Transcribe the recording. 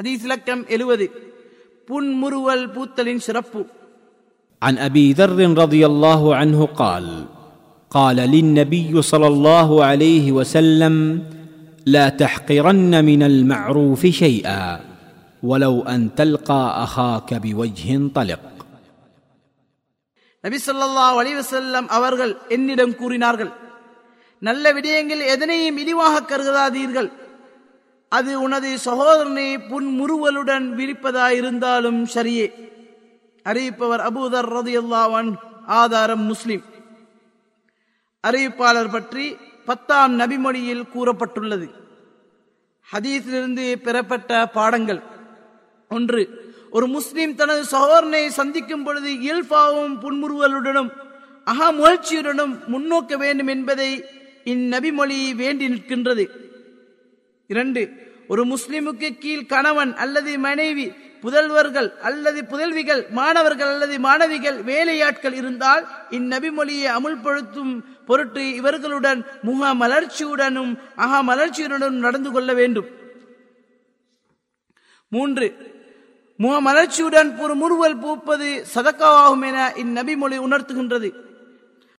ஹதீஸ் இலக்கம் எழுவது புன்முறுவல் பூத்தலின் சிறப்பு عن ابي ذر رضي الله عنه قال قال للنبي صلى الله عليه وسلم لا تحقرن من المعروف شيئا ولو ان تلقى اخاك بوجه طلق நபி ஸல்லல்லாஹு அலைஹி வஸல்லம் அவர்கள் என்னிடம் கூறினார்கள் நல்ல விடயங்கள் எதனையும் இழிவாக கருதாதீர்கள் அது உனது சகோதரனை புன்முறுவலுடன் விரிப்பதாயிருந்தாலும் சரியே. அறிவிப்பவர் அபூதர் ரதியல்லாஹு ஆதாரம் முஸ்லிம். அறிவிப்பாளர் பற்றி பத்தாம் நபிமொழியில் கூறப்பட்டுள்ளது. ஹதீஸிலிருந்து பெறப்பட்ட பாடங்கள். ஒன்று ஒரு முஸ்லிம் தனது சகோதரனை சந்திக்கும் பொழுது இயல்பாவும் புன்முறுவலுடனும் அகமுயற்சியுடனும் முன்னோக்க வேண்டும் என்பதை இந்நபிமொழி வேண்டி நிற்கின்றது. இரண்டு ஒரு முஸ்லிமுக்கு கீழ் கணவன் அல்லது மனைவி புதல்வர்கள் அல்லது புதல்விகள் மாணவர்கள் அல்லது மாணவிகள் வேலையாட்கள் இருந்தால் இந்நபிமொழியை அமுல்படுத்தும் பொருட்டு இவர்களுடன் முக மலர்ச்சியுடனும் அக மலர்ச்சியுடனும் நடந்து கொள்ள வேண்டும். மூன்று முக மலர்ச்சியுடன் ஒரு முறுவல் பூப்பது சதக்காவாகும் என இந்நபிமொழி உணர்த்துகின்றது.